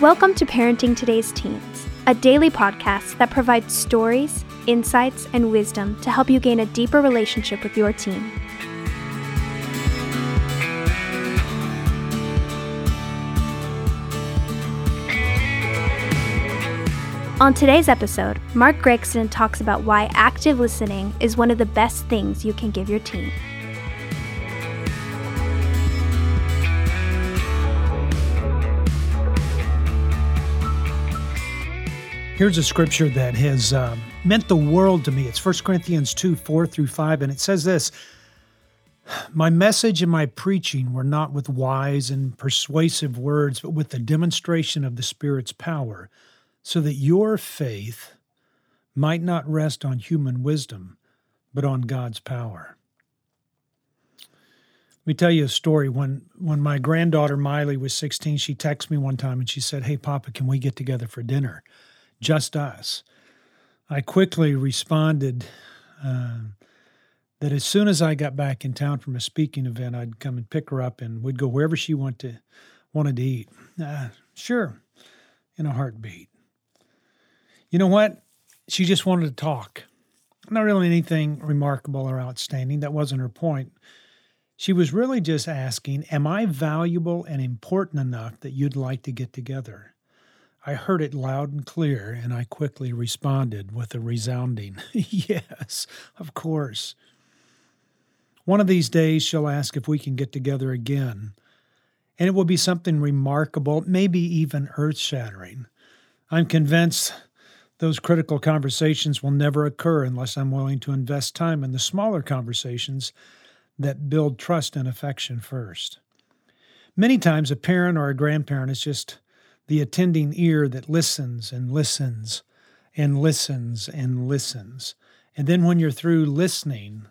Welcome to Parenting Today's Teens, a daily podcast that provides stories, insights, and wisdom to help you gain a deeper relationship with your teen. On today's episode, Mark Gregston talks about why active listening is one of the best things you can give your teen. Here's a scripture that has um, meant the world to me. It's 1 Corinthians 2 4 through 5, and it says this My message and my preaching were not with wise and persuasive words, but with the demonstration of the Spirit's power so that your faith might not rest on human wisdom, but on God's power. Let me tell you a story. When when my granddaughter Miley was 16, she texted me one time and she said, Hey, Papa, can we get together for dinner? Just us. I quickly responded uh, that as soon as I got back in town from a speaking event, I'd come and pick her up and we'd go wherever she want to, wanted to eat. Uh, sure, in a heartbeat. You know what? She just wanted to talk. Not really anything remarkable or outstanding. That wasn't her point. She was really just asking, Am I valuable and important enough that you'd like to get together? I heard it loud and clear, and I quickly responded with a resounding, Yes, of course. One of these days, she'll ask if we can get together again, and it will be something remarkable, maybe even earth shattering. I'm convinced those critical conversations will never occur unless I'm willing to invest time in the smaller conversations that build trust and affection first. Many times, a parent or a grandparent is just the attending ear that listens and listens and listens and listens. And then when you're through listening,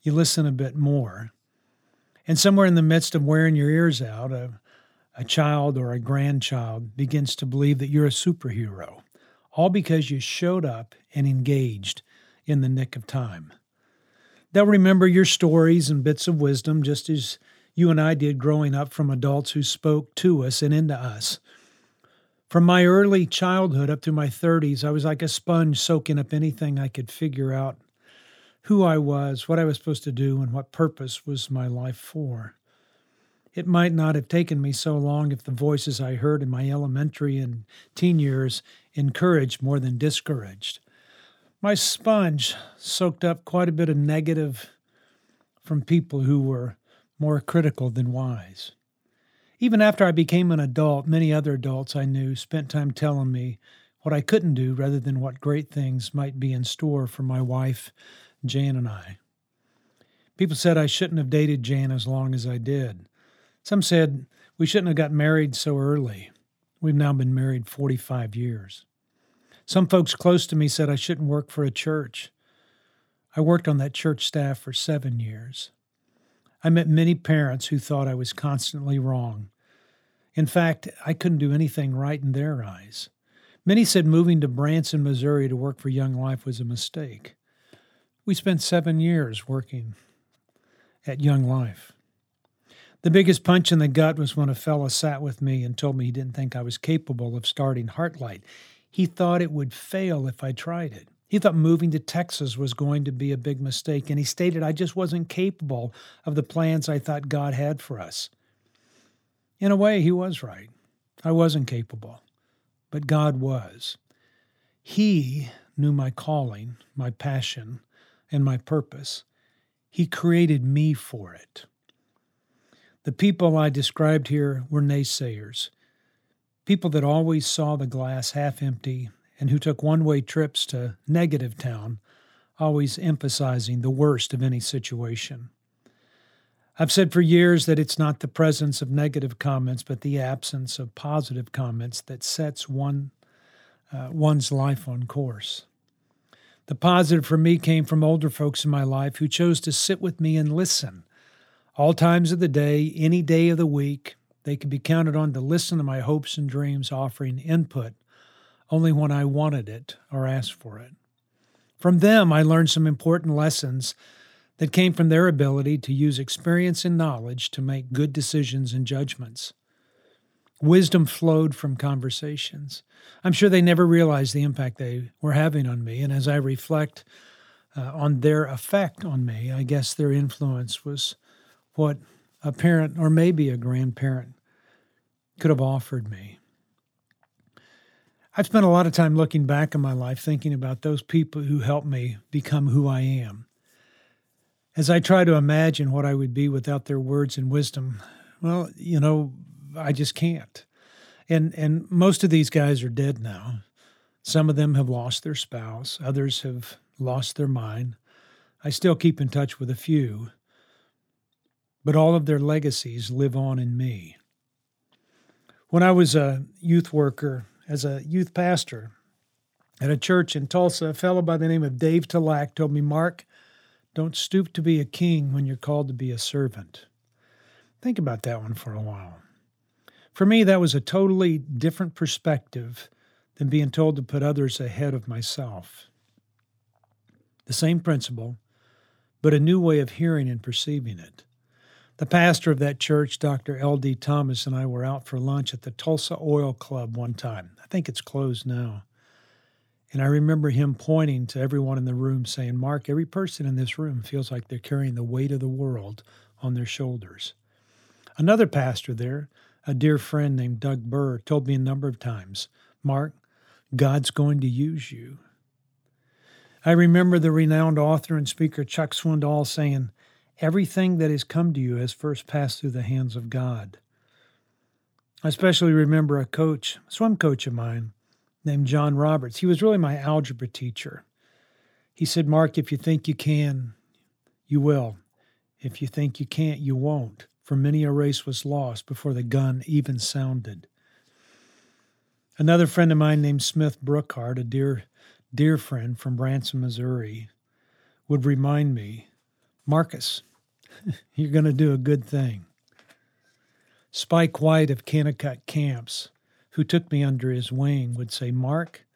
you listen a bit more. And somewhere in the midst of wearing your ears out, a, a child or a grandchild begins to believe that you're a superhero all because you showed up and engaged in the nick of time. They'll remember your stories and bits of wisdom, just as you and I did growing up from adults who spoke to us and into us. From my early childhood up through my 30s, I was like a sponge soaking up anything I could figure out who I was, what I was supposed to do, and what purpose was my life for. It might not have taken me so long if the voices I heard in my elementary and teen years encouraged more than discouraged. My sponge soaked up quite a bit of negative from people who were more critical than wise. Even after I became an adult, many other adults I knew spent time telling me what I couldn't do rather than what great things might be in store for my wife, Jan, and I. People said I shouldn't have dated Jan as long as I did. Some said we shouldn't have got married so early. We've now been married 45 years. Some folks close to me said I shouldn't work for a church. I worked on that church staff for seven years. I met many parents who thought I was constantly wrong. In fact, I couldn't do anything right in their eyes. Many said moving to Branson, Missouri to work for Young Life was a mistake. We spent seven years working at Young Life. The biggest punch in the gut was when a fella sat with me and told me he didn't think I was capable of starting Heartlight. He thought it would fail if I tried it. He thought moving to Texas was going to be a big mistake, and he stated I just wasn't capable of the plans I thought God had for us. In a way, he was right. I wasn't capable, but God was. He knew my calling, my passion, and my purpose. He created me for it. The people I described here were naysayers, people that always saw the glass half empty and who took one way trips to negative town, always emphasizing the worst of any situation. I've said for years that it's not the presence of negative comments, but the absence of positive comments that sets one uh, one's life on course. The positive for me came from older folks in my life who chose to sit with me and listen all times of the day, any day of the week, they could be counted on to listen to my hopes and dreams, offering input only when I wanted it or asked for it. From them, I learned some important lessons that came from their ability to use experience and knowledge to make good decisions and judgments. Wisdom flowed from conversations. I'm sure they never realized the impact they were having on me. And as I reflect uh, on their effect on me, I guess their influence was what a parent or maybe a grandparent could have offered me. I've spent a lot of time looking back in my life thinking about those people who helped me become who I am. As I try to imagine what I would be without their words and wisdom, well, you know, I just can't. And and most of these guys are dead now. Some of them have lost their spouse, others have lost their mind. I still keep in touch with a few, but all of their legacies live on in me. When I was a youth worker, as a youth pastor at a church in Tulsa, a fellow by the name of Dave Talak told me, Mark, don't stoop to be a king when you're called to be a servant. Think about that one for a while. For me, that was a totally different perspective than being told to put others ahead of myself. The same principle, but a new way of hearing and perceiving it. The pastor of that church, Dr. L.D. Thomas, and I were out for lunch at the Tulsa Oil Club one time. I think it's closed now. And I remember him pointing to everyone in the room saying, Mark, every person in this room feels like they're carrying the weight of the world on their shoulders. Another pastor there, a dear friend named Doug Burr told me a number of times, Mark, God's going to use you. I remember the renowned author and speaker Chuck Swindoll saying, Everything that has come to you has first passed through the hands of God. I especially remember a coach, swim coach of mine, named John Roberts. He was really my algebra teacher. He said, Mark, if you think you can, you will. If you think you can't, you won't for many a race was lost before the gun even sounded. Another friend of mine named Smith Brookhart, a dear, dear friend from Branson, Missouri, would remind me, Marcus, you're going to do a good thing. Spike White of Kanakuk Camps, who took me under his wing, would say, Mark,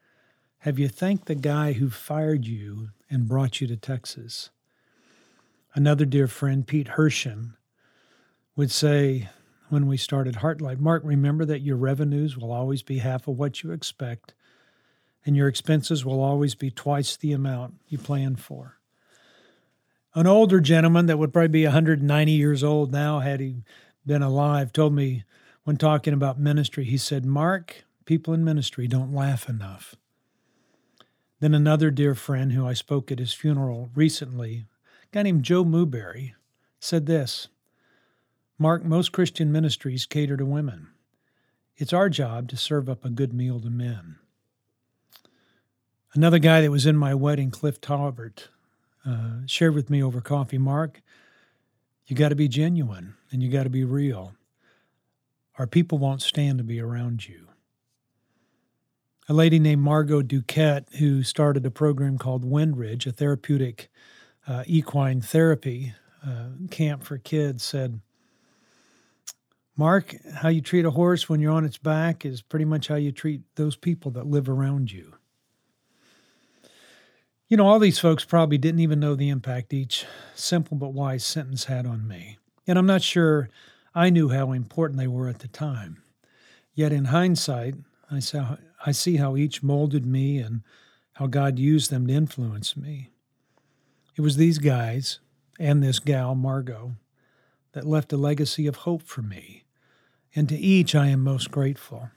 have you thanked the guy who fired you and brought you to Texas? Another dear friend, Pete Hershen, would say when we started Heartlight, Mark, remember that your revenues will always be half of what you expect, and your expenses will always be twice the amount you plan for. An older gentleman that would probably be 190 years old now, had he been alive, told me when talking about ministry, he said, Mark, people in ministry don't laugh enough. Then another dear friend who I spoke at his funeral recently, a guy named Joe Muberry, said this Mark, most Christian ministries cater to women. It's our job to serve up a good meal to men. Another guy that was in my wedding, Cliff Talbert, uh, shared with me over coffee Mark, you got to be genuine and you got to be real. Our people won't stand to be around you. A lady named Margot Duquette, who started a program called Windridge, a therapeutic uh, equine therapy uh, camp for kids, said, Mark, how you treat a horse when you're on its back is pretty much how you treat those people that live around you. You know, all these folks probably didn't even know the impact each simple but wise sentence had on me. And I'm not sure I knew how important they were at the time. Yet in hindsight, I saw I see how each molded me and how God used them to influence me. It was these guys and this gal, Margot, that left a legacy of hope for me, and to each I am most grateful.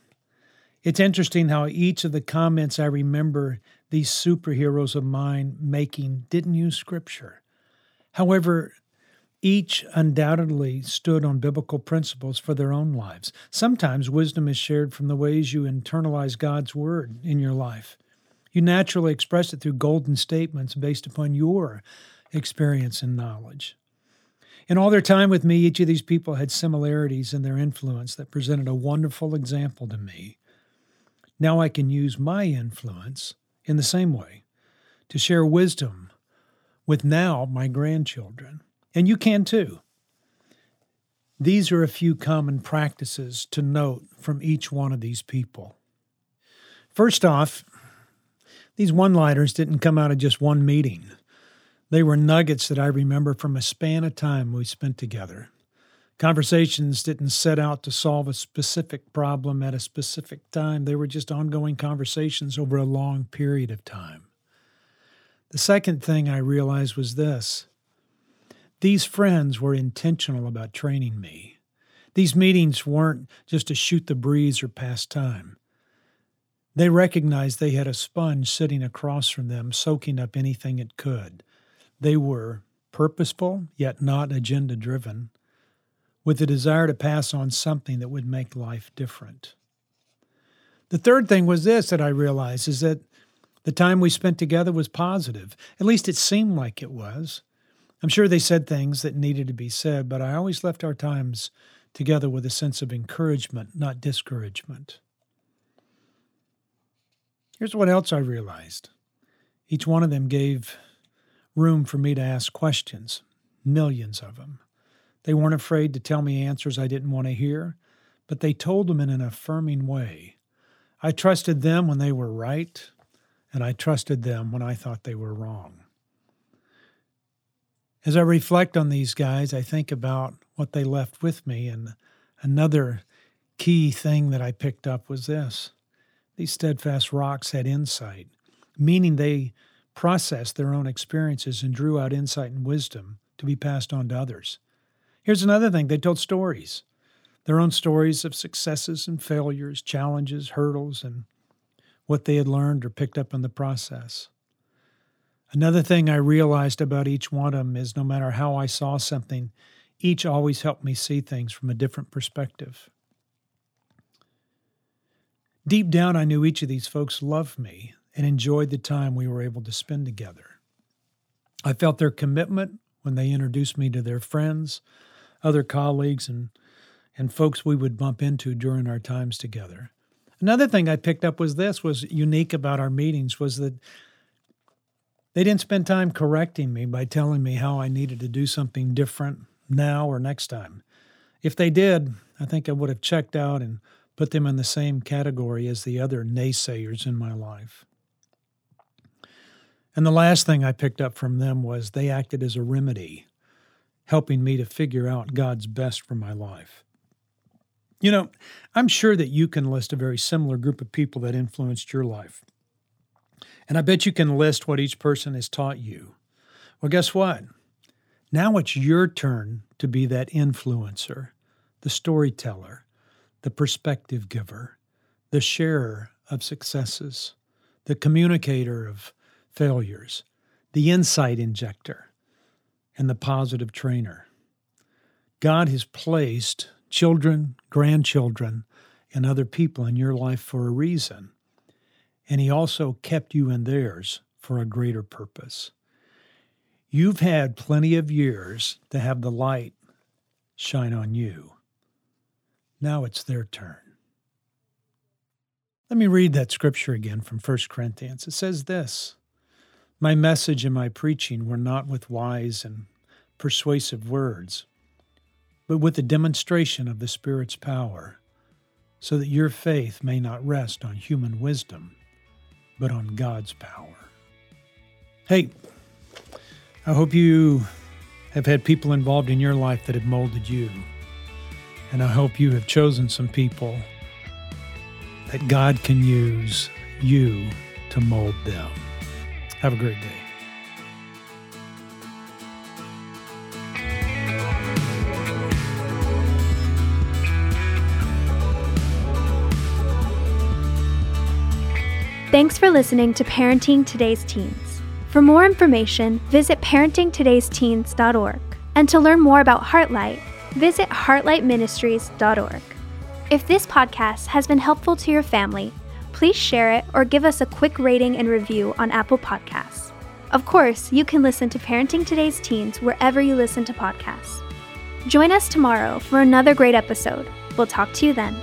It's interesting how each of the comments I remember these superheroes of mine making didn't use scripture. However, each undoubtedly stood on biblical principles for their own lives. Sometimes wisdom is shared from the ways you internalize God's word in your life. You naturally express it through golden statements based upon your experience and knowledge. In all their time with me, each of these people had similarities in their influence that presented a wonderful example to me. Now I can use my influence in the same way to share wisdom with now my grandchildren. And you can too. These are a few common practices to note from each one of these people. First off, these one liners didn't come out of just one meeting. They were nuggets that I remember from a span of time we spent together. Conversations didn't set out to solve a specific problem at a specific time, they were just ongoing conversations over a long period of time. The second thing I realized was this these friends were intentional about training me. These meetings weren't just to shoot the breeze or pass time. They recognized they had a sponge sitting across from them, soaking up anything it could. They were purposeful, yet not agenda driven, with the desire to pass on something that would make life different. The third thing was this that I realized is that the time we spent together was positive. At least it seemed like it was. I'm sure they said things that needed to be said, but I always left our times together with a sense of encouragement, not discouragement. Here's what else I realized each one of them gave room for me to ask questions, millions of them. They weren't afraid to tell me answers I didn't want to hear, but they told them in an affirming way. I trusted them when they were right, and I trusted them when I thought they were wrong. As I reflect on these guys, I think about what they left with me. And another key thing that I picked up was this these steadfast rocks had insight, meaning they processed their own experiences and drew out insight and wisdom to be passed on to others. Here's another thing they told stories their own stories of successes and failures, challenges, hurdles, and what they had learned or picked up in the process. Another thing I realized about each one of them is no matter how I saw something, each always helped me see things from a different perspective. Deep down, I knew each of these folks loved me and enjoyed the time we were able to spend together. I felt their commitment when they introduced me to their friends, other colleagues, and, and folks we would bump into during our times together. Another thing I picked up was this was unique about our meetings was that they didn't spend time correcting me by telling me how I needed to do something different now or next time. If they did, I think I would have checked out and put them in the same category as the other naysayers in my life. And the last thing I picked up from them was they acted as a remedy, helping me to figure out God's best for my life. You know, I'm sure that you can list a very similar group of people that influenced your life. And I bet you can list what each person has taught you. Well, guess what? Now it's your turn to be that influencer, the storyteller, the perspective giver, the sharer of successes, the communicator of failures, the insight injector, and the positive trainer. God has placed children, grandchildren, and other people in your life for a reason and He also kept you in theirs for a greater purpose. You've had plenty of years to have the light shine on you. Now it's their turn. Let me read that scripture again from 1 Corinthians. It says this My message and my preaching were not with wise and persuasive words, but with the demonstration of the Spirit's power, so that your faith may not rest on human wisdom but on God's power. Hey, I hope you have had people involved in your life that have molded you. And I hope you have chosen some people that God can use you to mold them. Have a great day. Thanks for listening to Parenting Today's Teens. For more information, visit parentingtodaysteens.org. And to learn more about Heartlight, visit heartlightministries.org. If this podcast has been helpful to your family, please share it or give us a quick rating and review on Apple Podcasts. Of course, you can listen to Parenting Today's Teens wherever you listen to podcasts. Join us tomorrow for another great episode. We'll talk to you then.